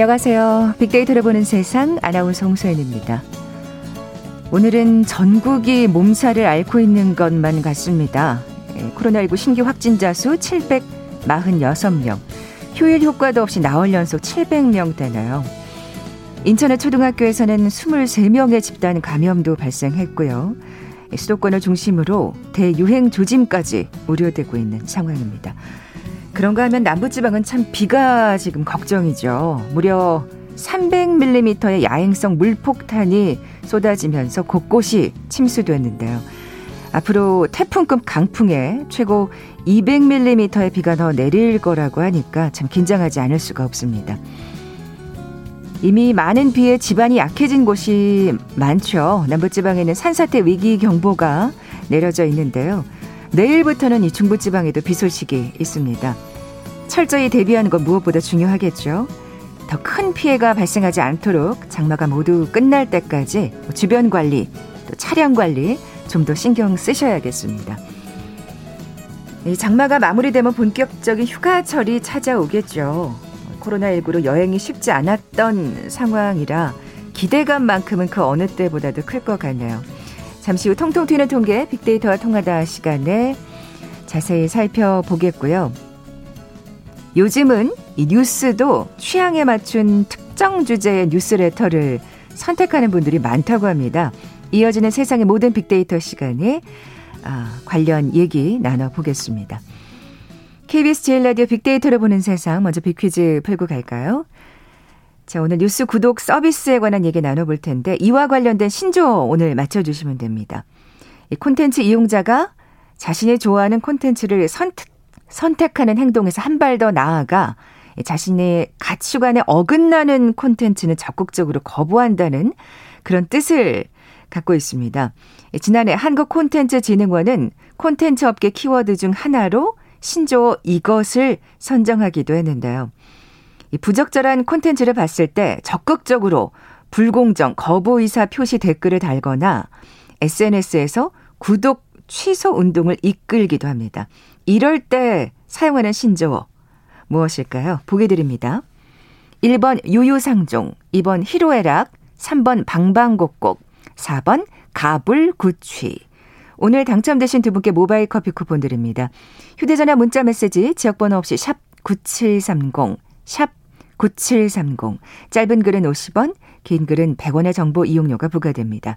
안녕하세요. 빅데이터를 보는 세상 아나운서 홍소연입니다. 오늘은 전국이 몸살을 앓고 있는 것만 같습니다. 예, 코로나19 신규 확진자 수 746명, 휴일 효과도 없이 나흘 연속 700명 되나요? 인천의 초등학교에서는 23명의 집단 감염도 발생했고요. 예, 수도권을 중심으로 대유행 조짐까지 우려되고 있는 상황입니다. 그런가 하면 남부지방은 참 비가 지금 걱정이죠. 무려 300mm의 야행성 물폭탄이 쏟아지면서 곳곳이 침수됐는데요. 앞으로 태풍급 강풍에 최고 200mm의 비가 더 내릴 거라고 하니까 참 긴장하지 않을 수가 없습니다. 이미 많은 비에 지반이 약해진 곳이 많죠. 남부지방에는 산사태 위기 경보가 내려져 있는데요. 내일부터는 이 중부지방에도 비 소식이 있습니다. 철저히 대비하는 건 무엇보다 중요하겠죠. 더 큰 피해가 발생하지 않도록 장마가 모두 끝날 때까지 주변 관리, 또 차량 관리 좀 더 신경 쓰셔야겠습니다. 이 장마가 마무리되면 본격적인 휴가철이 찾아오겠죠. 코로나19로 여행이 쉽지 않았던 상황이라 기대감만큼은 그 어느 때보다도 클 것 같네요. 잠시 후 통통 튀는 통계 빅데이터와 통하다 시간에 자세히 살펴보겠고요. 요즘은 이 뉴스도 취향에 맞춘 특정 주제의 뉴스레터를 선택하는 분들이 많다고 합니다. 이어지는 세상의 모든 빅데이터 시간에 아, 관련 얘기 나눠보겠습니다. KBS 제일 라디오 빅데이터를 보는 세상 먼저 빅퀴즈 풀고 갈까요? 자, 오늘 뉴스 구독 서비스에 관한 얘기 나눠볼 텐데 이와 관련된 신조 오늘 맞춰주시면 됩니다. 이 콘텐츠 이용자가 자신이 좋아하는 콘텐츠를 선택 선택하는 행동에서 한 발 더 나아가 자신의 가치관에 어긋나는 콘텐츠는 적극적으로 거부한다는 그런 뜻을 갖고 있습니다. 지난해 한국 콘텐츠 진흥원은 콘텐츠 업계 키워드 중 하나로 신조어 이것을 선정하기도 했는데요. 부적절한 콘텐츠를 봤을 때 적극적으로 불공정, 거부 의사 표시 댓글을 달거나 SNS에서 구독 취소 운동을 이끌기도 합니다. 이럴 때 사용하는 신조어 무엇일까요? 보기 드립니다. 1번 유유상종, 2번 희로애락, 3번 방방곡곡, 4번 가불구취. 오늘 당첨되신 두 분께 모바일 커피 쿠폰 드립니다. 휴대전화 문자 메시지 지역번호 없이 샵 9730, 샵 9730. 짧은 글은 50원, 긴 글은 100원의 정보 이용료가 부과됩니다.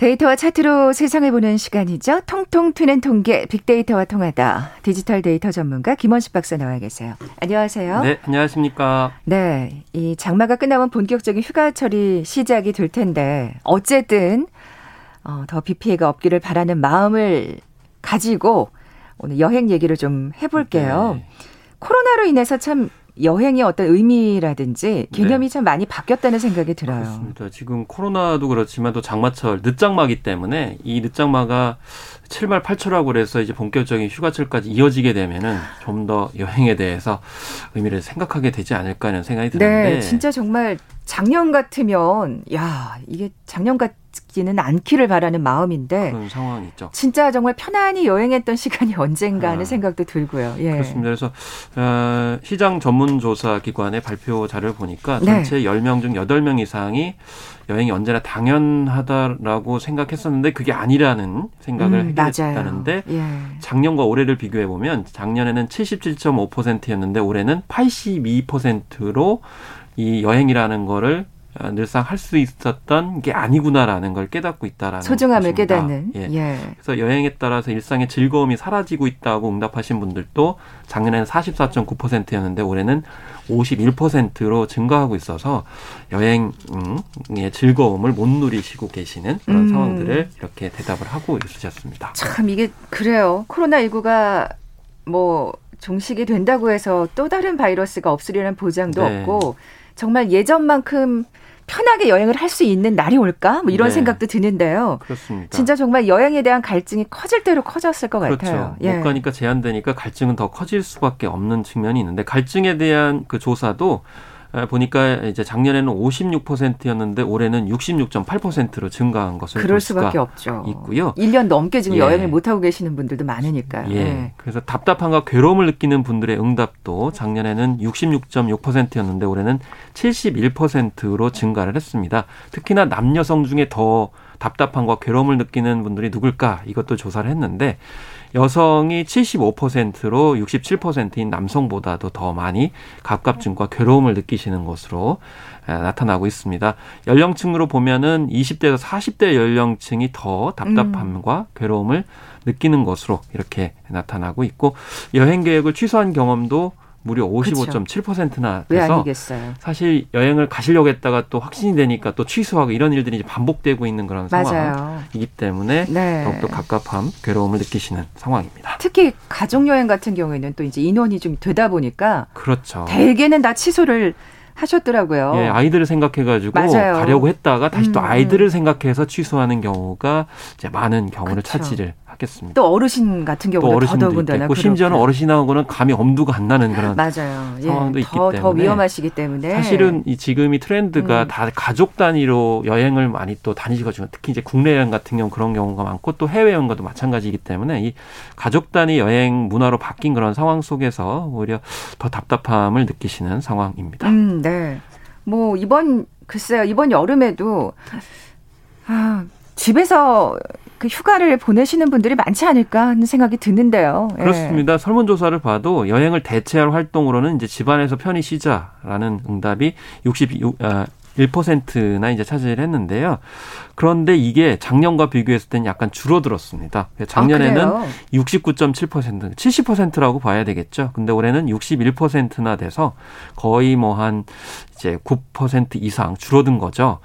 데이터와 차트로 세상을 보는 시간이죠. 통통 튀는 통계 빅데이터와 통하다. 디지털 데이터 전문가 김원식 박사 나와 계세요. 안녕하세요. 네, 안녕하십니까. 네, 이 장마가 끝나면 본격적인 휴가철이 시작이 될 텐데 어쨌든 어, 더 비 피해가 없기를 바라는 마음을 가지고 오늘 여행 얘기를 좀 해볼게요. 네. 코로나로 인해서 참 여행의 어떤 의미라든지 개념이 네. 참 많이 바뀌었다는 생각이 들어요. 그렇습니다. 지금 코로나도 그렇지만 또 장마철 늦장마기 때문에 이 늦장마가 7말 8초라고 그래서 이제 본격적인 휴가철까지 이어지게 되면은 좀 더 여행에 대해서 의미를 생각하게 되지 않을까 하는 생각이 드는데 네, 진짜 정말 작년 같으면 야 이게 작년 같 지는 않기를 바라는 마음인데 그런 상황이 있죠. 진짜 정말 편안히 여행했던 시간이 언젠가 하는 아, 생각도 들고요. 예. 그렇습니다. 그래서 어, 시장 전문 조사 기관의 발표 자료를 보니까 전체 네. 10명 중 8명 이상이 여행이 언제나 당연하다라고 생각했었는데 그게 아니라는 생각을 음, 했다는데 예. 작년과 올해를 비교해 보면 작년에는 77.5%였는데 올해는 82%로 이 여행이라는 거를 늘상 할 수 있었던 게 아니구나라는 걸 깨닫고 있다라는 소중함을 것입니다. 깨닫는. 예. 예. 그래서 여행에 따라서 일상의 즐거움이 사라지고 있다고 응답하신 분들도 작년에는 44.9%였는데 올해는 51%로 증가하고 있어서 여행의 즐거움을 못 누리시고 계시는 그런 음. 상황들을 이렇게 대답을 하고 있으셨습니다. 참 이게 그래요. 코로나 19가 뭐 종식이 된다고 해서 또 다른 바이러스가 없으리라는 보장도 네. 없고 정말 예전만큼 편하게 여행을 할 수 있는 날이 올까? 뭐 이런 네. 생각도 드는데요. 그렇습니다. 진짜 정말 여행에 대한 갈증이 커질 대로 커졌을 것 그렇죠. 같아요. 예. 못 가니까 제한되니까 갈증은 더 커질 수밖에 없는 측면이 있는데 갈증에 대한 그 조사도 보니까 이제 작년에는 56%였는데 올해는 66.8%로 증가한 것을 그럴 수밖에 없죠. 있고요. 1년 넘게 지금 예. 여행을 못 하고 계시는 분들도 많으니까요. 예. 예. 그래서 답답함과 괴로움을 느끼는 분들의 응답도 작년에는 66.6%였는데 올해는 71%로 증가를 했습니다. 특히나 남여성 중에 더 답답함과 괴로움을 느끼는 분들이 누굴까 이것도 조사를 했는데 여성이 75%로 67%인 남성보다도 더 많이 갑갑증과 괴로움을 느끼시는 것으로 나타나고 있습니다. 연령층으로 보면은 20대에서 40대 연령층이 더 답답함과 음. 괴로움을 느끼는 것으로 이렇게 나타나고 있고 여행 계획을 취소한 경험도 무려 55.7%나 돼서 사실 여행을 가시려고 했다가 또 확신이 되니까 또 취소하고 이런 일들이 이제 반복되고 있는 그런. 상황이기 때문에 네. 더욱더 갑갑함, 괴로움을 느끼시는 상황입니다. 특히 가족 여행 같은 경우에는 또 이제 인원이 좀 되다 보니까 그렇죠. 대개는 다 취소를 하셨더라고요. 예, 아이들을 생각해가지고 맞아요. 가려고 했다가 다시 또 음, 아이들을 음. 생각해서 취소하는 경우가 이제 많은 경우를 그렇죠. 차지를 하겠습니다. 또 어르신 같은 경우도 더더군다나 있고 심지어는 어르신하고는 감이 엄두가 안 나는 그런 맞아요. 예, 상황도 예, 있기 더, 때문에 더 위험하시기 때문에 사실은 이 지금이 트렌드가 음. 다 가족 단위로 여행을 많이 또 다니시거든요. 특히 이제 국내 여행 같은 경우 그런 경우가 많고 또 해외 여행과도 마찬가지이기 때문에 이 가족 단위 여행 문화로 바뀐 그런 상황 속에서 오히려 더 답답함을 느끼시는 상황입니다. 음, 네. 뭐 이번 글쎄요 이번 여름에도 아 집에서 그 휴가를 보내시는 분들이 많지 않을까 하는 생각이 드는데요. 예. 그렇습니다. 설문조사를 봐도 여행을 대체할 활동으로는 이제 집안에서 편히 쉬자라는 응답이 62, 아, 1%나 이제 차지를 했는데요. 그런데 이게 작년과 비교했을 때는 약간 줄어들었습니다. 작년에는 아, 69.7%, 70%라고 봐야 되겠죠. 근데 올해는 61%나 돼서 거의 뭐 한 이제 9% 이상 줄어든 거죠.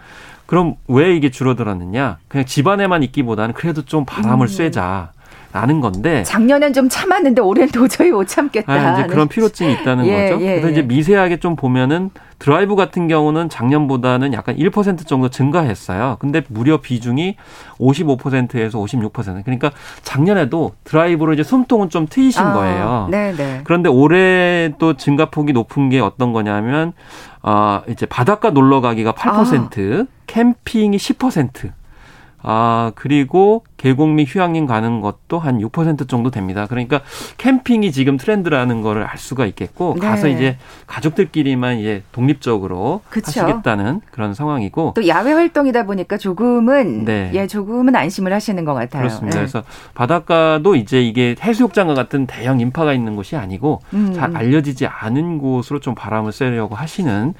그럼 왜 이게 줄어들었느냐? 그냥 집안에만 있기보다는 그래도 좀 바람을 음. 쐬자. 라는 건데 작년엔 좀 참았는데 올해는 도저히 못 참겠다. 아, 이제 그런 피로증이 있다는 예, 거죠. 예, 그래서 예. 이제 미세하게 좀 보면은 드라이브 같은 경우는 작년보다는 약간 1% 정도 증가했어요. 근데 무려 비중이 55%에서 56%. 그러니까 작년에도 드라이브로 이제 숨통은 좀 트이신 아, 거예요. 네네. 네. 그런데 올해 또 증가폭이 높은 게 어떤 거냐면 아, 이제 바닷가 놀러 가기가 8%, 아. 캠핑이 10%. 아, 그리고 계곡 및 휴양림 가는 것도 한 6% 정도 됩니다. 그러니까 캠핑이 지금 트렌드라는 거를 알 수가 있겠고 네. 가서 이제 가족들끼리만 이제 독립적으로 그쵸. 하시겠다는 그런 상황이고 또 야외 활동이다 보니까 조금은 네. 예, 조금은 안심을 하시는 것 같아요. 그렇습니다. 네. 그래서 바닷가도 이제 이게 해수욕장과 같은 대형 인파가 있는 곳이 아니고 음. 잘 알려지지 않은 곳으로 좀 바람을 쐬려고 하시는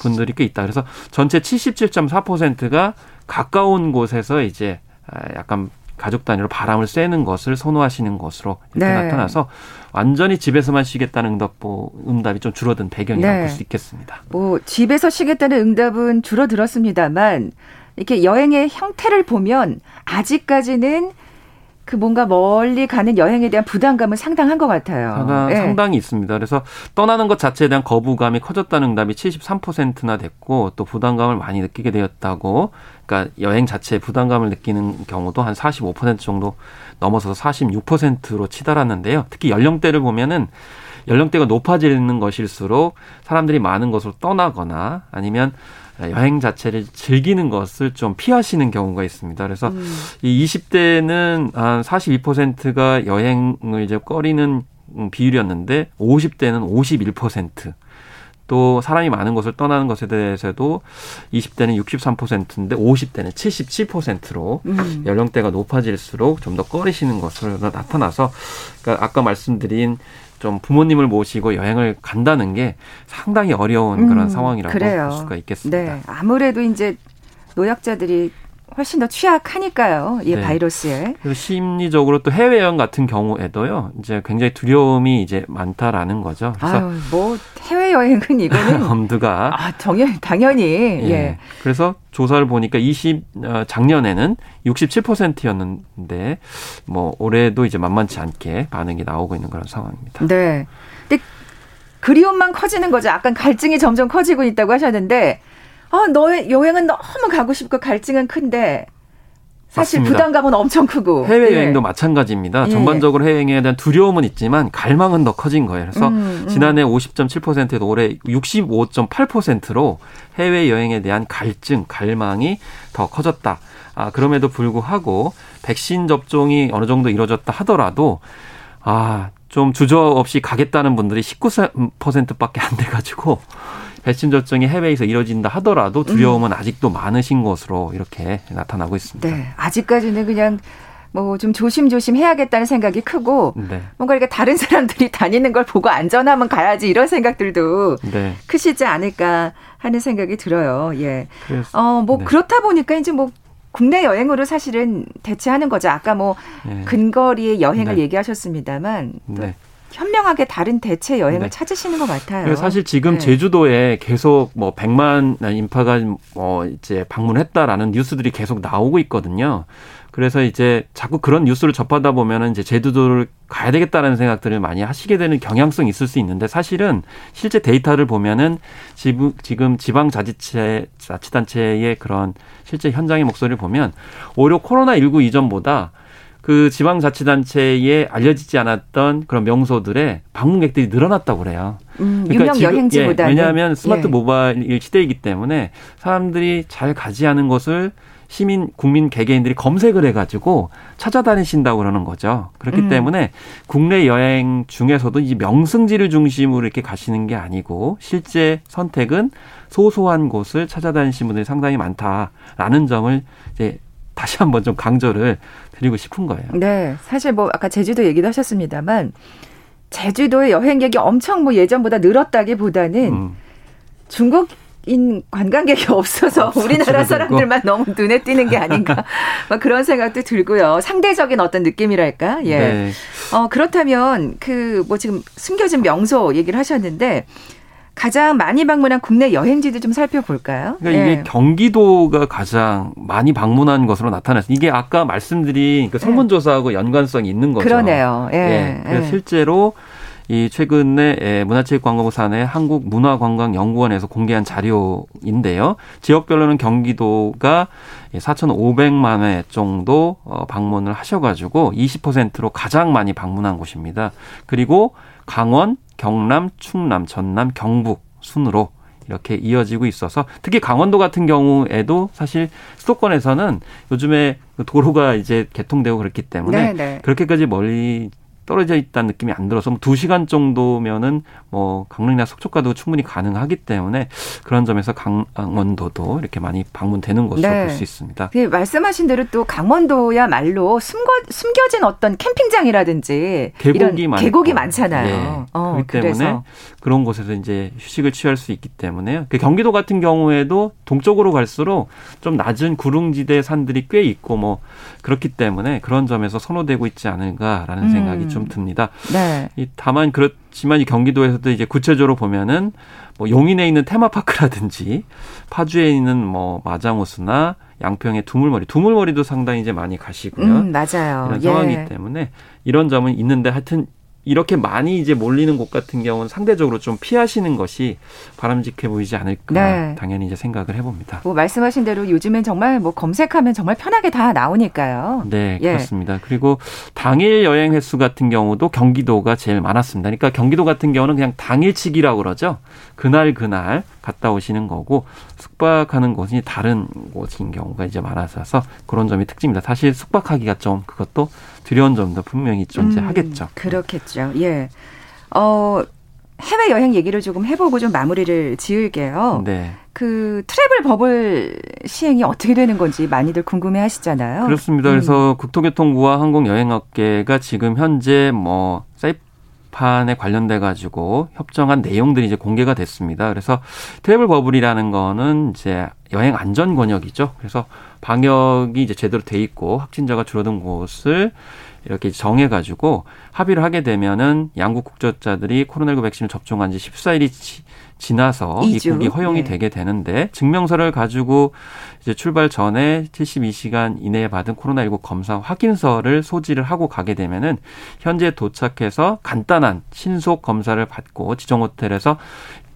분들이 꽤 있다. 그래서 전체 77.4%가 가까운 곳에서 이제 아, 약간 가족 단위로 바람을 쐬는 것을 선호하시는 것으로 이렇게 네. 나타나서 완전히 집에서만 쉬겠다는 응답, 응답이 좀 줄어든 배경이라고 네. 볼수 있겠습니다. 뭐 집에서 쉬겠다는 응답은 줄어들었습니다만 이렇게 여행의 형태를 보면 아직까지는 그 뭔가 멀리 가는 여행에 대한 부담감은 상당한 것 같아요. 상당, 네. 상당히 있습니다. 그래서 떠나는 것 자체에 대한 거부감이 커졌다는 응답이 73%나 됐고 또 부담감을 많이 느끼게 되었다고 그러니까 여행 자체에 부담감을 느끼는 경우도 한 45% 정도 넘어서서 46%로 치달았는데요. 특히 연령대를 보면은 연령대가 높아지는 것일수록 사람들이 많은 곳으로 떠나거나 아니면 여행 자체를 즐기는 것을 좀 피하시는 경우가 있습니다. 그래서 음. 이 20대는 한 42%가 여행을 이제 꺼리는 비율이었는데 50대는 51%. 또 사람이 많은 곳을 떠나는 것에 대해서도 20대는 63%인데 50대는 77%로 음. 연령대가 높아질수록 좀 더 꺼리시는 것으로 나타나서 그러니까 아까 말씀드린 좀 부모님을 모시고 여행을 간다는 게 상당히 어려운 그런 음, 상황이라고 그래요. 볼 수가 있겠습니다. 네. 아무래도 이제 노약자들이 훨씬 더 취약하니까요. 이 네. 바이러스에. 그래서 심리적으로 또 해외 여행 같은 경우에도 이제 굉장히 두려움이 이제 많다라는 거죠. 그래서 아유, 뭐 해외 여행은 이거는 엄두가 아, 당연 당연히 예. 예. 그래서 조사를 보니까 20 어, 작년에는 67%였는데 뭐 올해도 이제 만만치 않게 반응이 나오고 있는 그런 상황입니다. 네. 근데 그리움만 커지는 거죠. 약간 갈증이 점점 커지고 있다고 하셨는데 아, 너의 여행은 너무 가고 싶고 갈증은 큰데 사실 맞습니다. 부담감은 엄청 크고 해외여행도 예. 마찬가지입니다. 예. 전반적으로 해외여행에 대한 두려움은 있지만 갈망은 더 커진 거예요. 그래서 음, 음. 지난해 50.7%에도 올해 65.8%로 해외여행에 대한 갈증, 갈망이 더 커졌다. 아, 그럼에도 불구하고 백신 접종이 어느 정도 이루어졌다 하더라도 아, 좀 주저 없이 가겠다는 분들이 19%밖에 안 돼 가지고 백신 접종이 해외에서 이뤄진다 하더라도 두려움은 음. 아직도 많으신 것으로 이렇게 나타나고 있습니다. 네, 아직까지는 그냥 뭐좀 조심조심 해야겠다는 생각이 크고 네. 뭔가 이렇게 다른 사람들이 다니는 걸 보고 안전하면 가야지 이런 생각들도 네. 크시지 않을까 하는 생각이 들어요. 예. 어뭐 네. 그렇다 보니까 이제 뭐 국내 여행으로 사실은 대체하는 거죠. 아까 뭐 네. 근거리의 여행을 네. 얘기하셨습니다만 네. 현명하게 다른 대체 여행을 네. 찾으시는 것 같아요. 사실 지금 네. 제주도에 계속 뭐 100만 인파가 뭐 이제 방문했다라는 뉴스들이 계속 나오고 있거든요. 그래서 이제 자꾸 그런 뉴스를 접하다 보면은 이제 제주도를 가야 되겠다는 생각들을 많이 하시게 되는 경향성이 있을 수 있는데 사실은 실제 데이터를 보면은 지금 지방자치체 자치단체의 그런 실제 현장의 목소리를 보면 오히려 코로나 19 이전보다 그 지방자치단체에 알려지지 않았던 그런 명소들의 방문객들이 늘어났다고 그래요. 음, 그러니까 유명 여행지보다 예, 왜냐하면 스마트 예. 모바일 시대이기 때문에 사람들이 잘 가지 않은 곳을 시민 국민 개개인들이 검색을 해가지고 찾아다니신다고 그러는 거죠. 그렇기 음. 때문에 국내 여행 중에서도 이 명승지를 중심으로 이렇게 가시는 게 아니고 실제 선택은 소소한 곳을 찾아다니신 분들이 상당히 많다라는 점을 이제 다시 한번 좀 강조를 드리고 싶은 거예요. 네. 사실 뭐 아까 제주도 얘기도 하셨습니다만 제주도의 여행객이 엄청 뭐 예전보다 늘었다기보다는 음. 중국 인 관광객이 없어서 우리나라 사람들만 너무 눈에 띄는 게 아닌가 막 그런 생각도 들고요. 상대적인 어떤 느낌이랄까. 예. 네. 어 그렇다면 그 뭐 지금 숨겨진 명소 얘기를 하셨는데 가장 많이 방문한 국내 여행지도 좀 살펴볼까요? 그러니까 이게 예. 경기도가 가장 많이 방문한 것으로 나타났어요. 이게 아까 말씀드린 그 설문조사하고 연관성이 있는 거죠. 그러네요. 예. 예. 그래서 예. 실제로 이 최근에 예, 문화체육관광부 산의 한국문화관광연구원에서 공개한 자료인데요. 지역별로는 경기도가 4,500만 회 정도 어, 방문을 하셔가지고 20%로 가장 많이 방문한 곳입니다. 그리고 강원, 경남, 충남, 전남, 경북 순으로 이렇게 이어지고 있어서 특히 강원도 같은 경우에도 사실 수도권에서는 요즘에 도로가 이제 개통되고 그렇기 때문에 네네. 네. 그렇게까지 멀리 떨어져 있다는 느낌이 안 들어서 뭐두 시간 정도면은 뭐 강릉이나 속초가도 충분히 가능하기 때문에 그런 점에서 강원도도 이렇게 많이 방문되는 것으로 네. 볼수 있습니다. 그 말씀하신 대로 또 강원도야말로 숨거, 숨겨진 어떤 캠핑장이라든지 계곡이 많 계곡이 많잖아요. 네. 어, 그렇기 때문에 그래서. 그런 곳에서 이제 휴식을 취할 수 있기 때문에요. 그 경기도 같은 경우에도 동쪽으로 갈수록 좀 낮은 구릉지대 산들이 꽤 있고 뭐 그렇기 때문에 그런 점에서 선호되고 있지 않을까라는 음. 생각이 좀 듭니다. 네. 다만 그렇지만 이 경기도에서도 이제 구체적으로 보면은 뭐 용인에 있는 테마파크라든지 파주에 있는 뭐 마장호수나 양평의 두물머리, 두물머리도 상당히 이제 많이 가시고요. 음, 맞아요. 이런 상황이기 예. 때문에 이런 점은 있는데 하여튼 이렇게 많이 이제 몰리는 곳 같은 경우는 상대적으로 좀 피하시는 것이 바람직해 보이지 않을까 네. 당연히 이제 생각을 해봅니다. 뭐 말씀하신 대로 요즘엔 정말 뭐 검색하면 정말 편하게 다 나오니까요. 네, 예. 그렇습니다. 그리고 당일 여행 횟수 같은 경우도 경기도가 제일 많았습니다. 그러니까 경기도 같은 경우는 그냥 당일치기라고 그러죠. 그날 그날 갔다 오시는 거고 숙박하는 곳이 다른 곳인 경우가 이제 많아서 그런 점이 특징입니다. 사실 숙박하기가 좀 그것도 두려운 점도 분명히 존재하겠죠. 음, 그렇겠죠. 예. 어, 해외 여행 얘기를 조금 해보고 좀 마무리를 지을게요. 네. 그 트래블 버블 시행이 어떻게 되는 건지 많이들 궁금해 하시잖아요. 그렇습니다. 음. 그래서 국토교통부와 항공여행업계가 지금 현재 뭐 사이 편에 관련돼 가지고 협정한 내용들이 이제 공개가 됐습니다. 그래서 트래블 버블이라는 거는 이제 여행 안전 권역이죠. 그래서 방역이 이제 제대로 돼 있고 확진자가 줄어든 곳을 이렇게 정해 가지고 합의를 하게 되면은 양국 국적자들이 코로나19 백신을 접종한 지 14일이 지나서 2주. 입국이 허용이 네. 되게 되는데 증명서를 가지고 이제 출발 전에 72시간 이내에 받은 코로나19 검사 확인서를 소지를 하고 가게 되면은 현재 도착해서 간단한 신속 검사를 받고 지정 호텔에서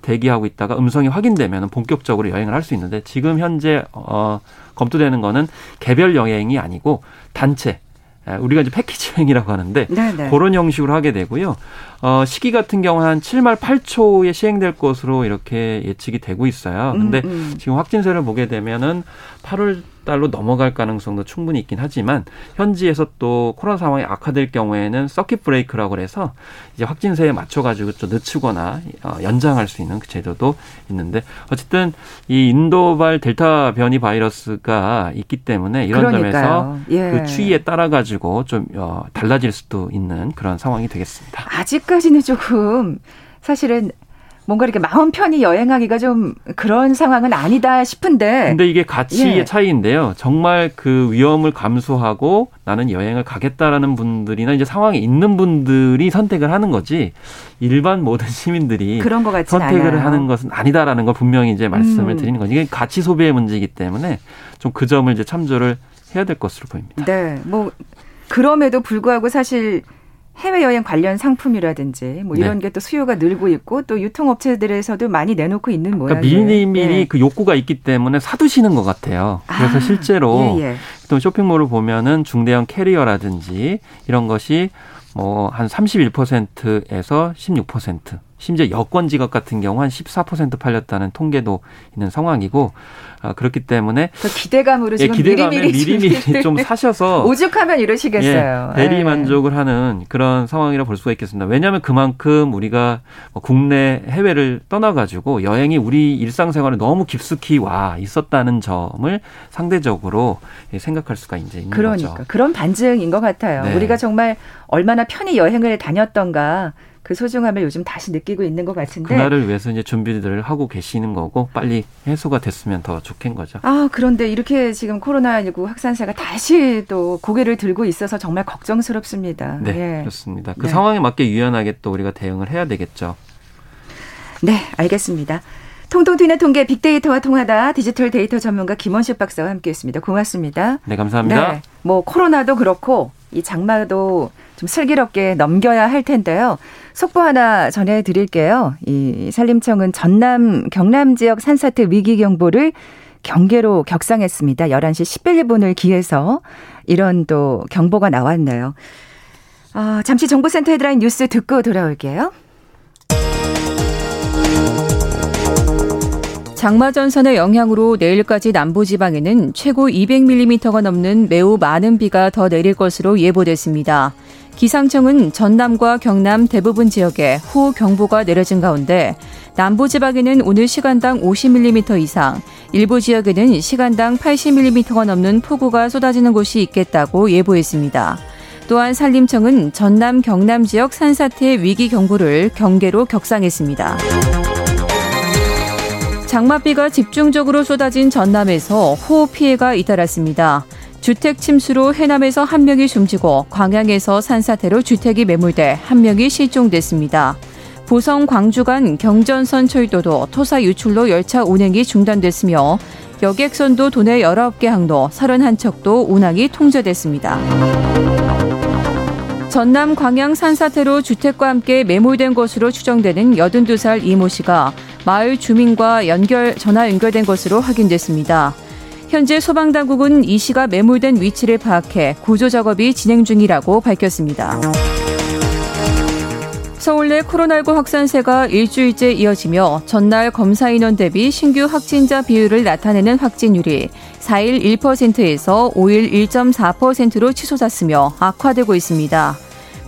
대기하고 있다가 음성이 확인되면 본격적으로 여행을 할 수 있는데 지금 현재 어 검토되는 거는 개별 여행이 아니고 단체 예, 우리가 이제 패키지 여행이라고 하는데 네네. 네. 그런 형식으로 하게 되고요. 어, 시기 같은 경우는 한 7말 8초에 시행될 것으로 이렇게 예측이 되고 있어요. 근데 음, 음. 지금 확진세를 보게 되면은 8월 달로 넘어갈 가능성도 충분히 있긴 하지만 현지에서 또 코로나 상황이 악화될 경우에는 서킷 브레이크라고 해서 이제 확진세에 맞춰 가지고 좀 늦추거나 어, 연장할 수 있는 그 제도도 있는데 어쨌든 이 인도발 델타 변이 바이러스가 있기 때문에 이런 그러니까요. 점에서 예. 그 추이에 따라 가지고 좀 어, 달라질 수도 있는 그런 상황이 되겠습니다. 아직까지는 조금 사실은 뭔가 이렇게 마음 편히 여행하기가 좀 그런 상황은 아니다 싶은데. 근데 이게 가치의 예. 차이인데요. 정말 그 위험을 감수하고 나는 여행을 가겠다라는 분들이나 이제 상황에 있는 분들이 선택을 하는 거지 일반 모든 시민들이 그런 것 선택을 않아요. 하는 것은 아니다라는 걸 분명히 이제 말씀을 음. 드리는 거죠. 이게 가치 소비의 문제이기 때문에 좀 그 점을 이제 참조를 해야 될 것으로 보입니다. 네. 뭐 그럼에도 불구하고 사실 해외여행 관련 상품이라든지 뭐 이런 네. 게또 수요가 늘고 있고 또 유통업체들에서도 많이 내놓고 있는 모양이에요. 그러니까 미리미리 네. 그 욕구가 있기 때문에 사두시는 것 같아요. 그래서 아, 실제로 예, 예. 또 쇼핑몰을 보면은 중대형 캐리어라든지 이런 것이 뭐 한 31%에서 16% 심지어 여권 지갑 같은 경우 한 14% 팔렸다는 통계도 있는 상황이고 아, 그렇기 때문에 그 기대감으로 지금 예, 기대감을 미리미리 좀 사셔서 오죽하면 이러시겠어요. 예, 대리 예. 만족을 하는 그런 상황이라 볼 수가 있겠습니다. 왜냐하면 그만큼 우리가 뭐 국내 해외를 떠나가지고 여행이 우리 일상생활에 너무 깊숙이 와 있었다는 점을 상대적으로 생각할 수가 이제 있는 그러니까. 거죠. 그런 반증인 것 같아요. 네. 우리가 정말 얼마나 편히 여행을 다녔던가 그 소중함을 요즘 다시 느끼고 있는 것 같은데 그날을 위해서 이제 준비들을 하고 계시는 거고 빨리 해소가 됐으면 더 좋겠는 거죠. 아 그런데 이렇게 지금 코로나19 확산세가 다시 또 고개를 들고 있어서 정말 걱정스럽습니다. 네, 예. 그렇습니다. 그 네. 상황에 맞게 유연하게 또 우리가 대응을 해야 되겠죠. 네, 알겠습니다. 통통 튀는 통계 빅데이터와 통하다 디지털 데이터 전문가 김원식 박사와 함께했습니다. 고맙습니다. 네, 감사합니다. 네, 뭐 코로나도 그렇고 이 장마도 좀 슬기롭게 넘겨야 할 텐데요. 속보 하나 전해드릴게요. 이 산림청은 전남 경남 지역 산사태 위기 경보를 경계로 격상했습니다. 11시 11분을 기해서 이런 또 경보가 나왔네요. 어, 잠시 정보센터 헤드라인 뉴스 듣고 돌아올게요. 장마전선의 영향으로 내일까지 남부지방에는 최고 200mm가 넘는 매우 많은 비가 더 내릴 것으로 예보됐습니다. 기상청은 전남과 경남 대부분 지역에 호우 경보가 내려진 가운데 남부 지방에는 오늘 시간당 50mm 이상, 일부 지역에는 시간당 80mm가 넘는 폭우가 쏟아지는 곳이 있겠다고 예보했습니다. 또한 산림청은 전남 경남 지역 산사태 위기 경보를 경계로 격상했습니다. 장맛비가 집중적으로 쏟아진 전남에서 호우 피해가 잇따랐습니다. 주택 침수로 해남에서 한 명이 숨지고 광양에서 산사태로 주택이 매몰돼 한 명이 실종됐습니다. 보성 광주 간 경전선 철도도 토사 유출로 열차 운행이 중단됐으며 여객선도 도내 19개 항로 31척도 운항이 통제됐습니다. 전남 광양 산사태로 주택과 함께 매몰된 것으로 추정되는 82살 이모 씨가 마을 주민과 연결 전화 연결된 것으로 확인됐습니다. 현재 소방당국은 이 씨가 매몰된 위치를 파악해 구조 작업이 진행 중이라고 밝혔습니다. 서울 내 코로나19 확산세가 일주일째 이어지며 전날 검사 인원 대비 신규 확진자 비율을 나타내는 확진율이 4일 1%에서 5일 1.4%로 치솟았으며 악화되고 있습니다.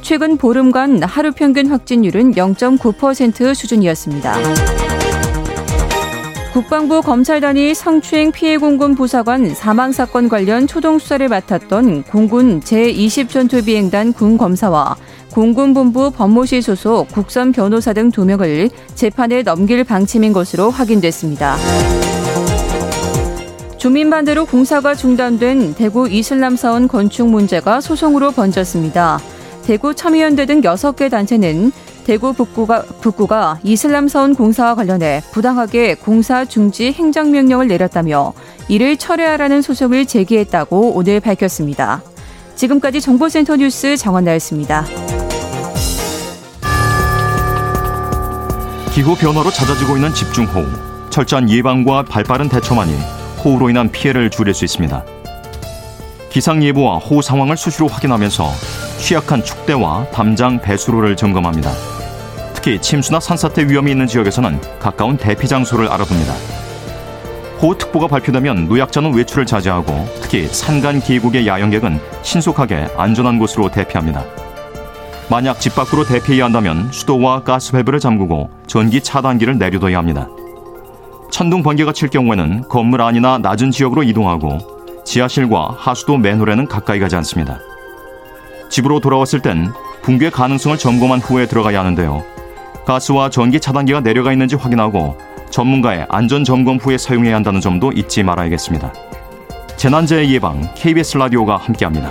최근 보름간 하루 평균 확진율은 0.9% 수준이었습니다. 국방부 검찰단이 성추행 피해 공군 부사관 사망 사건 관련 초동 수사를 맡았던 공군 제20전투비행단 군 검사와 공군본부 법무실 소속 국선 변호사 등두 명을 재판에 넘길 방침인 것으로 확인됐습니다. 주민 반대로 공사가 중단된 대구 이슬람사원 건축 문제가 소송으로 번졌습니다. 대구 첨의연대 등 6개 단체는 대구 북구가, 북구가 이슬람사원 공사와 관련해 부당하게 공사 중지 행정명령을 내렸다며 이를 철회하라는 소송을 제기했다고 오늘 밝혔습니다. 지금까지 정보센터 뉴스 정원나였습니다. 기후 변화로 잦아지고 있는 집중호우, 철저한 예방과 발빠른 대처만이 호우로 인한 피해를 줄일 수 있습니다. 기상 예보와 호우 상황을 수시로 확인하면서 취약한 축대와 담장 배수로를 점검합니다. 특히 침수나 산사태 위험이 있는 지역에서는 가까운 대피 장소를 알아둡니다. 호우특보가 발표되면 노약자는 외출을 자제하고 특히 산간 계곡의 야영객은 신속하게 안전한 곳으로 대피합니다. 만약 집 밖으로 대피해야 한다면 수도와 가스 밸브를 잠그고 전기 차단기를 내려둬야 합니다. 천둥 번개가 칠 경우에는 건물 안이나 낮은 지역으로 이동하고 지하실과 하수도 맨홀에는 가까이 가지 않습니다. 집으로 돌아왔을 땐 붕괴 가능성을 점검한 후에 들어가야 하는데요. 가스와 전기 차단기가 내려가 있는지 확인하고 전문가의 안전 점검 후에 사용해야 한다는 점도 잊지 말아야겠습니다. 재난재해 예방 KBS 라디오가 함께합니다.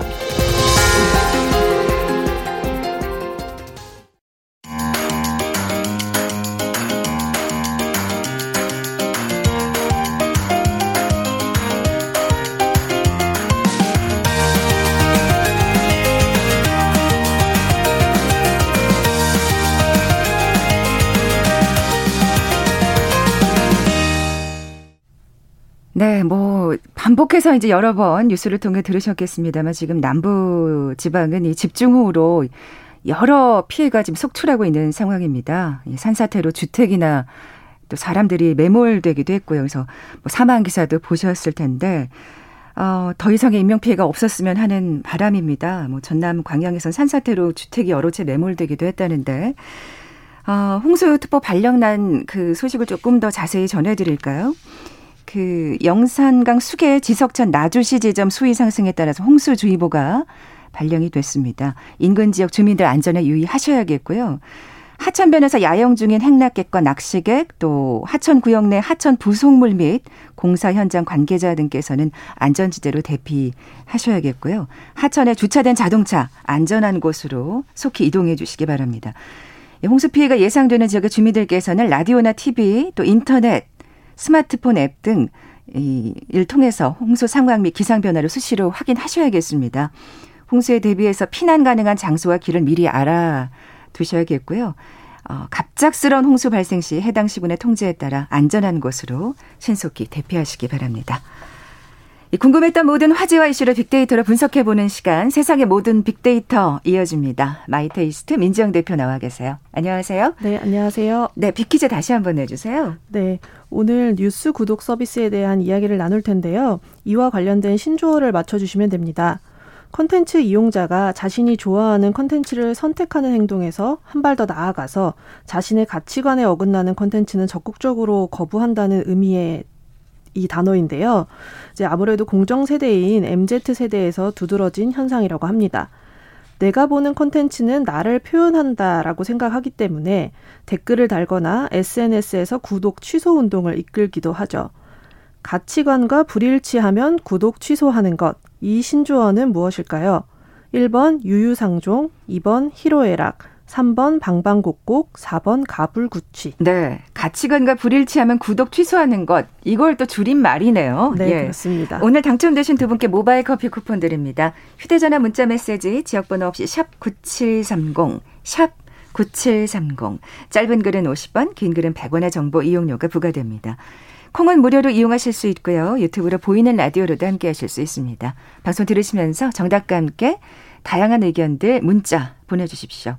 뭐 반복해서 이제 여러 번 뉴스를 통해 들으셨겠습니다만 지금 남부 지방은 이 집중호우로 여러 피해가 지금 속출하고 있는 상황입니다. 산사태로 주택이나 또 사람들이 매몰되기도 했고요. 그래서 뭐 사망 기사도 보셨을 텐데 어, 더 이상의 인명 피해가 없었으면 하는 바람입니다. 뭐 전남 광양에선 산사태로 주택이 여러 채 매몰되기도 했다는데 어, 홍수특보 발령난 그 소식을 조금 더 자세히 전해드릴까요? 그 영산강 수계 지석천 나주시 지점 수위 상승에 따라서 홍수주의보가 발령이 됐습니다. 인근 지역 주민들 안전에 유의하셔야겠고요. 하천변에서 야영 중인 행락객과 낚시객 또 하천 구역 내 하천 부속물 및 공사 현장 관계자 등께서는 안전지대로 대피하셔야겠고요. 하천에 주차된 자동차 안전한 곳으로 속히 이동해 주시기 바랍니다. 홍수 피해가 예상되는 지역의 주민들께서는 라디오나 TV 또 인터넷 스마트폰 앱 등 이를 통해서 홍수 상황 및 기상 변화를 수시로 확인하셔야겠습니다. 홍수에 대비해서 피난 가능한 장소와 길을 미리 알아두셔야겠고요. 어, 갑작스러운 홍수 발생 시 해당 시군의 통제에 따라 안전한 곳으로 신속히 대피하시기 바랍니다. 궁금했던 모든 화제와 이슈를 빅데이터로 분석해보는 시간, 세상의 모든 빅데이터 이어집니다. 마이테이스트 민지영 대표 나와 계세요. 안녕하세요. 네, 안녕하세요. 네, 빅퀴즈 다시 한번 내주세요. 네, 오늘 뉴스 구독 서비스에 대한 이야기를 나눌 텐데요. 이와 관련된 신조어를 맞춰주시면 됩니다. 컨텐츠 이용자가 자신이 좋아하는 컨텐츠를 선택하는 행동에서 한 발 더 나아가서 자신의 가치관에 어긋나는 컨텐츠는 적극적으로 거부한다는 의미의 이 단어인데요. 이제 아무래도 공정 세대인 MZ 세대에서 두드러진 현상이라고 합니다. 내가 보는 콘텐츠는 나를 표현한다라고 생각하기 때문에 댓글을 달거나 SNS에서 구독 취소 운동을 이끌기도 하죠. 가치관과 불일치하면 구독 취소하는 것. 이 신조어는 무엇일까요? 1번 유유상종, 2번 희로애락, 3번 방방곡곡, 4번 가불구취. 네. 가치관과 불일치하면 구독 취소하는 것. 이걸 또 줄인 말이네요. 네, 예. 그렇습니다. 오늘 당첨되신 두 분께 모바일 커피 쿠폰 드립니다. 휴대전화 문자 메시지 지역번호 없이 샵 9730, 샵 9730. 짧은 글은 50원, 긴 글은 100원의 정보 이용료가 부과됩니다. 콩은 무료로 이용하실 수 있고요. 유튜브로 보이는 라디오로도 함께 하실 수 있습니다. 방송 들으시면서 정답과 함께 다양한 의견들 문자 보내주십시오.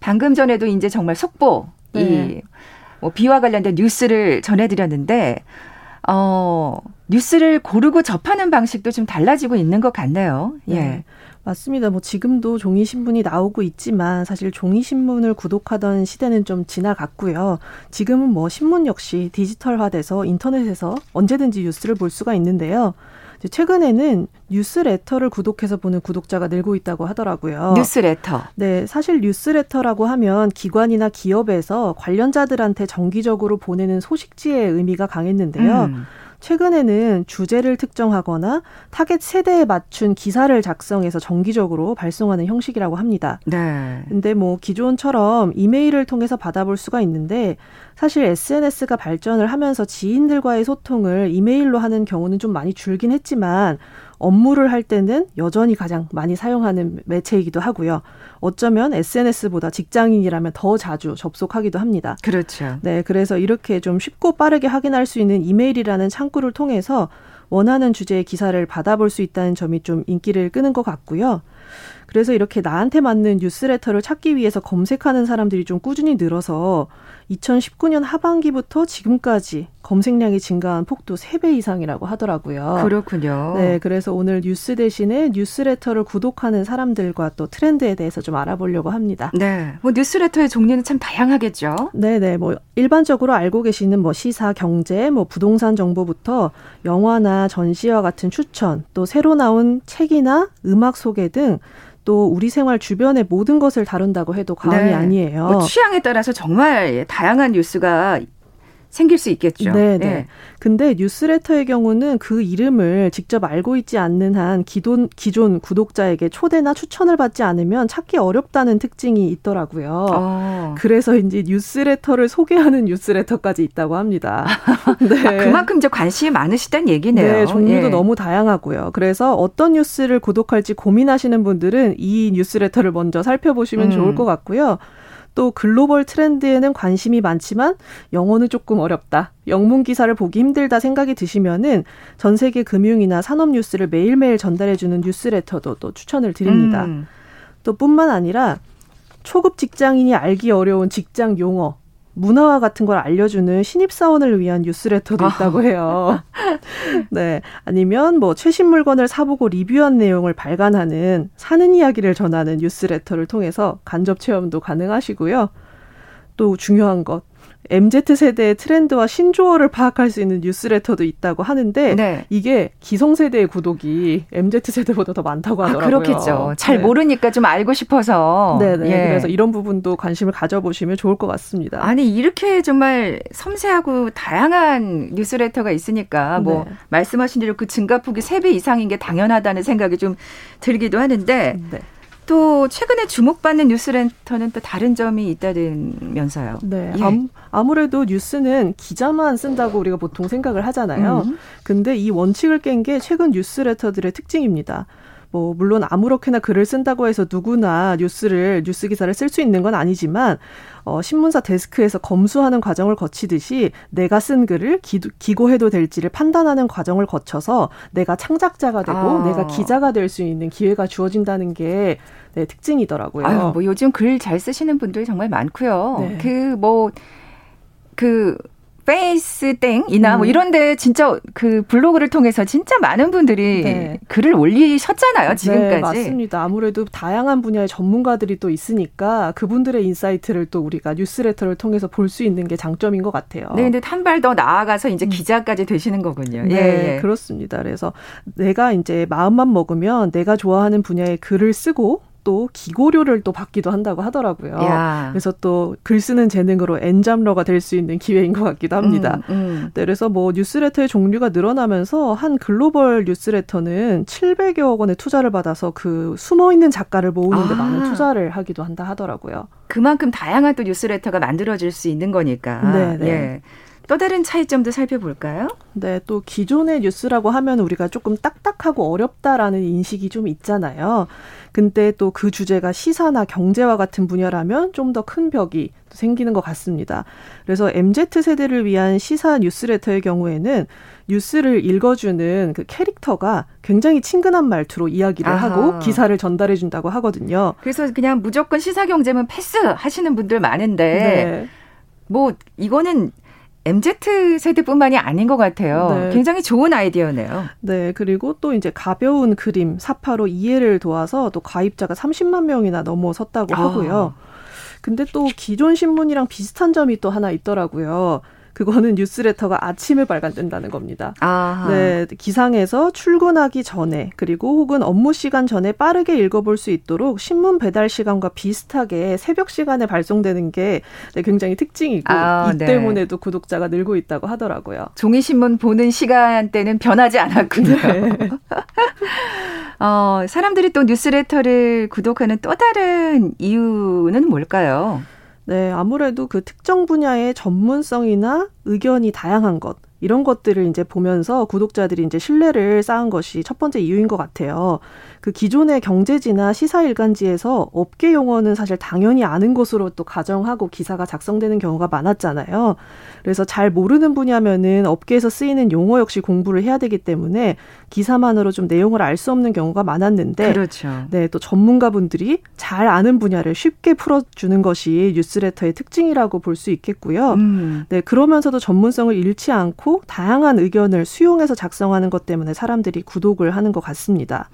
방금 전에도 이제 정말 속보 네. 이뭐 비와 관련된 뉴스를 전해드렸는데 어, 뉴스를 고르고 접하는 방식도 좀 달라지고 있는 것 같네요. 예. 네. 맞습니다. 뭐 지금도 종이 신문이 나오고 있지만 사실 종이 신문을 구독하던 시대는 좀 지나갔고요. 지금은 뭐 신문 역시 디지털화돼서 인터넷에서 언제든지 뉴스를 볼 수가 있는데요. 최근에는 뉴스레터를 구독해서 보는 구독자가 늘고 있다고 하더라고요. 뉴스레터. 네, 사실 뉴스레터라고 하면 기관이나 기업에서 관련자들한테 정기적으로 보내는 소식지의 의미가 강했는데요. 음. 최근에는 주제를 특정하거나 타겟 세대에 맞춘 기사를 작성해서 정기적으로 발송하는 형식이라고 합니다. 네. 근데 뭐 기존처럼 이메일을 통해서 받아볼 수가 있는데 사실 SNS가 발전을 하면서 지인들과의 소통을 이메일로 하는 경우는 좀 많이 줄긴 했지만 업무를 할 때는 여전히 가장 많이 사용하는 매체이기도 하고요. 어쩌면 SNS보다 직장인이라면 더 자주 접속하기도 합니다. 그렇죠. 네, 그래서 이렇게 좀 쉽고 빠르게 확인할 수 있는 이메일이라는 창구를 통해서 원하는 주제의 기사를 받아볼 수 있다는 점이 좀 인기를 끄는 것 같고요. 그래서 이렇게 나한테 맞는 뉴스레터를 찾기 위해서 검색하는 사람들이 좀 꾸준히 늘어서 2019년 하반기부터 지금까지 검색량이 증가한 폭도 3배 이상이라고 하더라고요. 그렇군요. 네, 그래서 오늘 뉴스 대신에 뉴스레터를 구독하는 사람들과 또 트렌드에 대해서 좀 알아보려고 합니다. 네. 뭐 뉴스레터의 종류는 참 다양하겠죠. 네, 네. 뭐 일반적으로 알고 계시는 뭐 시사, 경제, 뭐 부동산 정보부터 영화나 전시와 같은 추천, 또 새로 나온 책이나 음악 소개 등또 우리 생활 주변의 모든 것을 다룬다고 해도 과언이 네. 아니에요. 뭐 취향에 따라서 정말 다양한 뉴스가 생길 수 있겠죠. 네, 네. 네. 근데 뉴스레터의 경우는 그 이름을 직접 알고 있지 않는 한 기존 기존 구독자에게 초대나 추천을 받지 않으면 찾기 어렵다는 특징이 있더라고요. 어. 그래서 이제 뉴스레터를 소개하는 뉴스레터까지 있다고 합니다. 네. 아, 그만큼 이제 관심이 많으시다는 얘기네요. 네, 종류도 예. 너무 다양하고요. 그래서 어떤 뉴스를 구독할지 고민하시는 분들은 이 뉴스레터를 먼저 살펴보시면 음. 좋을 것 같고요. 또 글로벌 트렌드에는 관심이 많지만 영어는 조금 어렵다. 영문 기사를 보기 힘들다 생각이 드시면은 전 세계 금융이나 산업 뉴스를 매일매일 전달해 주는 뉴스레터도 또 추천을 드립니다. 음. 또 뿐만 아니라 초급 직장인이 알기 어려운 직장 용어 문화와 같은 걸 알려주는 신입사원을 위한 뉴스레터도 있다고 해요. 네. 아니면 뭐 최신 물건을 사보고 리뷰한 내용을 발간하는 사는 이야기를 전하는 뉴스레터를 통해서 간접 체험도 가능하시고요. 또 중요한 것. MZ 세대의 트렌드와 신조어를 파악할 수 있는 뉴스레터도 있다고 하는데 네. 이게 기성세대의 구독이 MZ 세대보다 더 많다고 아, 하더라고요. 아, 그렇겠죠. 잘 네. 모르니까 좀 알고 싶어서. 네, 네. 예. 그래서 이런 부분도 관심을 가져보시면 좋을 것 같습니다. 아니 이렇게 정말 섬세하고 다양한 뉴스레터가 있으니까 뭐 네. 말씀하신 대로 그 증가폭이 3배 이상인 게 당연하다는 생각이 좀 들기도 하는데 네. 또 최근에 주목받는 뉴스렌터는 또 다른 점이 있다면서요. 네. 예. 아무래도 뉴스는 기자만 쓴다고 우리가 보통 생각을 하잖아요. 음. 근데 이 원칙을 깬 게 최근 뉴스레터들의 특징입니다. 뭐 물론 아무렇게나 글을 쓴다고 해서 누구나 뉴스를 뉴스 기사를 쓸 수 있는 건 아니지만 어 신문사 데스크에서 검수하는 과정을 거치듯이 내가 쓴 글을 기, 기고해도 될지를 판단하는 과정을 거쳐서 내가 창작자가 되고 아. 내가 기자가 될 수 있는 기회가 주어진다는 게 네, 특징이더라고요. 아유, 뭐 요즘 글 잘 쓰시는 분들이 정말 많고요. 네. 그뭐그 뭐, 그 페이스 땡이나 뭐 음. 뭐 이런데 진짜 그 블로그를 통해서 진짜 많은 분들이 네. 글을 올리셨잖아요 네, 지금까지. 네, 맞습니다. 아무래도 다양한 분야의 전문가들이 또 있으니까 그분들의 insight를 또 우리가 뉴스레터를 통해서 볼 수 있는 게 장점인 것 같아요. 네, 근데 한 발 더 나아가서 이제 음. 기자까지 되시는 거군요. 네, 예, 예. 그렇습니다. 그래서 내가 이제 마음만 먹으면 내가 좋아하는 분야의 글을 쓰고 또 기고료를 또 받기도 한다고 하더라고요. 야. 그래서 또 글 쓰는 재능으로 N잡러가 될 수 있는 기회인 것 같기도 합니다. 음, 음. 네, 그래서 뭐 뉴스레터의 종류가 늘어나면서 한 글로벌 뉴스레터는 700여억 원의 투자를 받아서 그 숨어 있는 작가를 모으는데 아. 많은 투자를 하기도 한다 하더라고요. 그만큼 다양한 또 뉴스레터가 만들어질 수 있는 거니까. 네, 네. 예. 또 다른 차이점도 살펴볼까요? 네, 또 기존의 뉴스라고 하면 우리가 조금 딱딱하고 어렵다라는 인식이 좀 있잖아요. 근데 또 그 주제가 시사나 경제와 같은 분야라면 좀 더 큰 벽이 생기는 것 같습니다. 그래서 MZ 세대를 위한 시사 뉴스레터의 경우에는 뉴스를 읽어주는 그 캐릭터가 굉장히 친근한 말투로 이야기를 아하. 하고 기사를 전달해 준다고 하거든요. 그래서 그냥 무조건 시사 경제면 패스 하시는 분들 많은데 네. 뭐 이거는 MZ 세대뿐만이 아닌 것 같아요. 네. 굉장히 좋은 아이디어네요. 네, 그리고 또 이제 가벼운 그림 사파로 이해를 도와서 또 가입자가 30만 명이나 넘어섰다고 아. 하고요. 근데 또 기존 신문이랑 비슷한 점이 또 하나 있더라고요. 그거는 뉴스레터가 아침에 발간된다는 겁니다. 아하. 네, 기상에서 출근하기 전에 그리고 혹은 업무 시간 전에 빠르게 읽어볼 수 있도록 신문 배달 시간과 비슷하게 새벽 시간에 발송되는 게 네, 굉장히 특징이고 아, 이 네. 때문에도 구독자가 늘고 있다고 하더라고요. 종이 신문 보는 시간대는 변하지 않았군요. 네. 어, 사람들이 또 뉴스레터를 구독하는 또 다른 이유는 뭘까요? 네, 아무래도 그 특정 분야의 전문성이나 의견이 다양한 것, 이런 것들을 이제 보면서 구독자들이 이제 신뢰를 쌓은 것이 첫 번째 이유인 것 같아요. 그 기존의 경제지나 시사 일간지에서 업계 용어는 사실 당연히 아는 것으로 또 가정하고 기사가 작성되는 경우가 많았잖아요. 그래서 잘 모르는 분야면은 업계에서 쓰이는 용어 역시 공부를 해야 되기 때문에 기사만으로 좀 내용을 알 수 없는 경우가 많았는데 그렇죠. 네, 또 전문가분들이 잘 아는 분야를 쉽게 풀어 주는 것이 뉴스레터의 특징이라고 볼 수 있겠고요. 음. 네, 그러면서도 전문성을 잃지 않고 다양한 의견을 수용해서 작성하는 것 때문에 사람들이 구독을 하는 것 같습니다.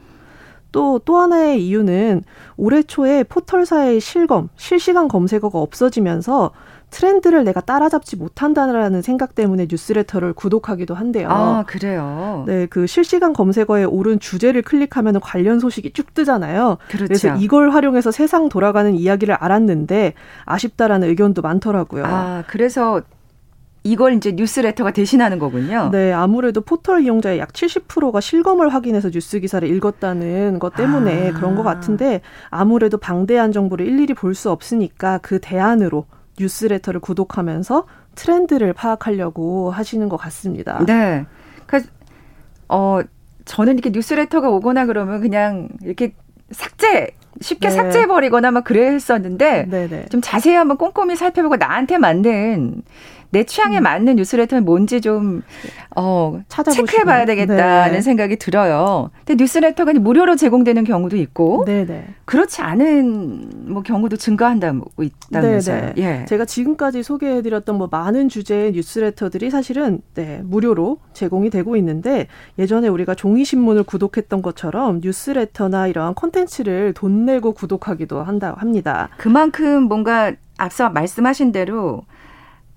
또, 또 하나의 이유는 올해 초에 포털사의 실검, 실시간 검색어가 없어지면서 트렌드를 내가 따라잡지 못한다는 생각 때문에 뉴스레터를 구독하기도 한대요. 아, 그래요? 네, 그 실시간 검색어에 오른 주제를 클릭하면 관련 소식이 쭉 뜨잖아요. 그렇죠. 그래서 이걸 활용해서 세상 돌아가는 이야기를 알았는데 아쉽다라는 의견도 많더라고요. 아, 그래서 이걸 이제 뉴스레터가 대신하는 거군요. 네, 아무래도 포털 이용자의 약 70%가 실검을 확인해서 뉴스 기사를 읽었다는 것 때문에 아. 그런 것 같은데 아무래도 방대한 정보를 일일이 볼 수 없으니까 그 대안으로 뉴스레터를 구독하면서 트렌드를 파악하려고 하시는 것 같습니다. 네. 그 어, 저는 이렇게 뉴스레터가 오거나 그러면 그냥 이렇게 삭제 쉽게 네. 삭제해 버리거나 막 그랬었는데. 좀 자세히 한번 꼼꼼히 살펴보고 나한테 맞는 내 취향에 음. 맞는 뉴스레터는 뭔지 좀, 어, 찾아보시고. 체크해 봐야 되겠다는 네. 생각이 들어요. 근데 뉴스레터가 무료로 제공되는 경우도 있고, 네네. 그렇지 않은 뭐 경우도 증가한다고 있다면서요. 예. 제가 지금까지 소개해 드렸던 뭐 많은 주제의 뉴스레터들이 사실은 네, 무료로 제공이 되고 있는데 예전에 우리가 종이 신문을 구독했던 것처럼 뉴스레터나 이러한 콘텐츠를 돈 내고 구독하기도 한다 합니다. 그만큼 뭔가 앞서 말씀하신 대로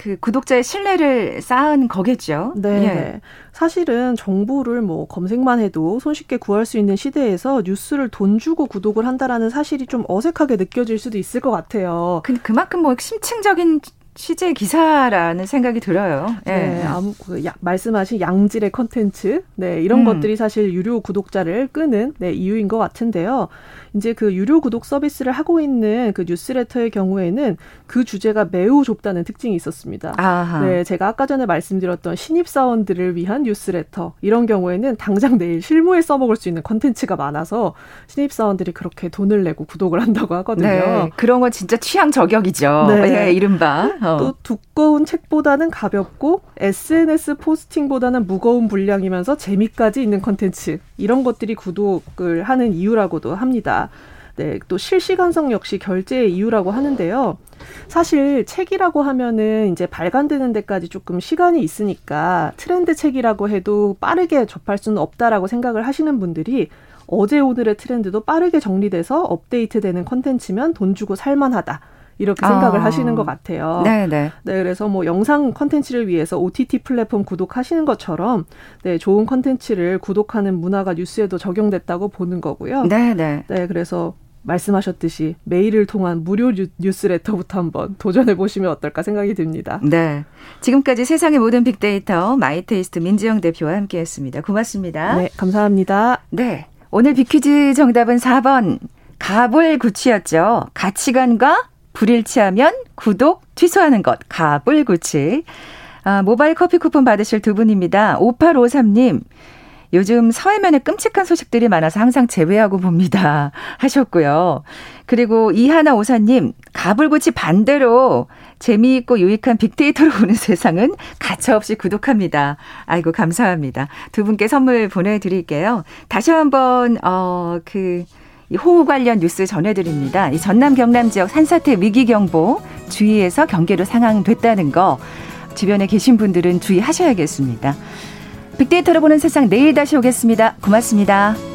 그 구독자의 신뢰를 쌓은 거겠죠. 네. 예. 사실은 정보를 뭐 검색만 해도 손쉽게 구할 수 있는 시대에서 뉴스를 돈 주고 구독을 한다라는 사실이 좀 어색하게 느껴질 수도 있을 것 같아요. 근데 그만큼 뭐 심층적인 취재 기사라는 생각이 들어요. 예. 네, 아무 그 야, 말씀하신 양질의 컨텐츠, 네 이런 음. 것들이 사실 유료 구독자를 끄는 네, 이유인 것 같은데요. 이제 그 유료 구독 서비스를 하고 있는 그 뉴스레터의 경우에는 그 주제가 매우 좁다는 특징이 있었습니다. 아하. 네, 제가 아까 전에 말씀드렸던 신입 사원들을 위한 뉴스레터 이런 경우에는 당장 내일 실무에 써먹을 수 있는 컨텐츠가 많아서 신입 사원들이 그렇게 돈을 내고 구독을 한다고 하거든요. 네, 그런 건 진짜 취향 저격이죠. 네, 예, 이른바 어. 또 두꺼운 책보다는 가볍고 SNS 포스팅보다는 무거운 분량이면서 재미까지 있는 컨텐츠 이런 것들이 구독을 하는 이유라고도 합니다. 네, 또 실시간성 역시 결제의 이유라고 하는데요. 사실 책이라고 하면은 이제 발간되는 데까지 조금 시간이 있으니까 트렌드 책이라고 해도 빠르게 접할 수는 없다라고 생각을 하시는 분들이 어제 오늘의 트렌드도 빠르게 정리돼서 업데이트되는 컨텐츠면 돈 주고 살만하다. 이렇게 생각을 아. 하시는 것 같아요. 네, 네. 네, 그래서 뭐 영상 컨텐츠를 위해서 OTT 플랫폼 구독하시는 것처럼 네, 좋은 컨텐츠를 구독하는 문화가 뉴스에도 적용됐다고 보는 거고요. 네, 네. 네, 그래서 말씀하셨듯이 메일을 통한 무료 뉴스레터부터 한번 도전해 보시면 어떨까 생각이 듭니다. 네. 지금까지 세상의 모든 빅데이터 마이테이스트 민지영 대표와 함께 했습니다. 고맙습니다. 네, 감사합니다. 네. 오늘 빅퀴즈 정답은 4번 가불구취였죠. 가치관과 불일치하면 구독 취소하는 것 가불구취. 아, 모바일 커피 쿠폰 받으실 두 분입니다. 5853님. 요즘 사회면에 끔찍한 소식들이 많아서 항상 제외하고 봅니다. 하셨고요. 그리고 이하나 오사님, 가불구취 반대로 재미있고 유익한 빅데이터로 보는 세상은 가차없이 구독합니다. 아이고, 감사합니다. 두 분께 선물 보내드릴게요. 다시 한 번, 어, 그, 호우 관련 뉴스 전해드립니다. 이 전남 경남 지역 산사태 위기 경보 주의해서 경계로 상황됐다는 거. 주변에 계신 분들은 주의하셔야겠습니다. 빅데이터로 보는 세상 내일 다시 오겠습니다. 고맙습니다.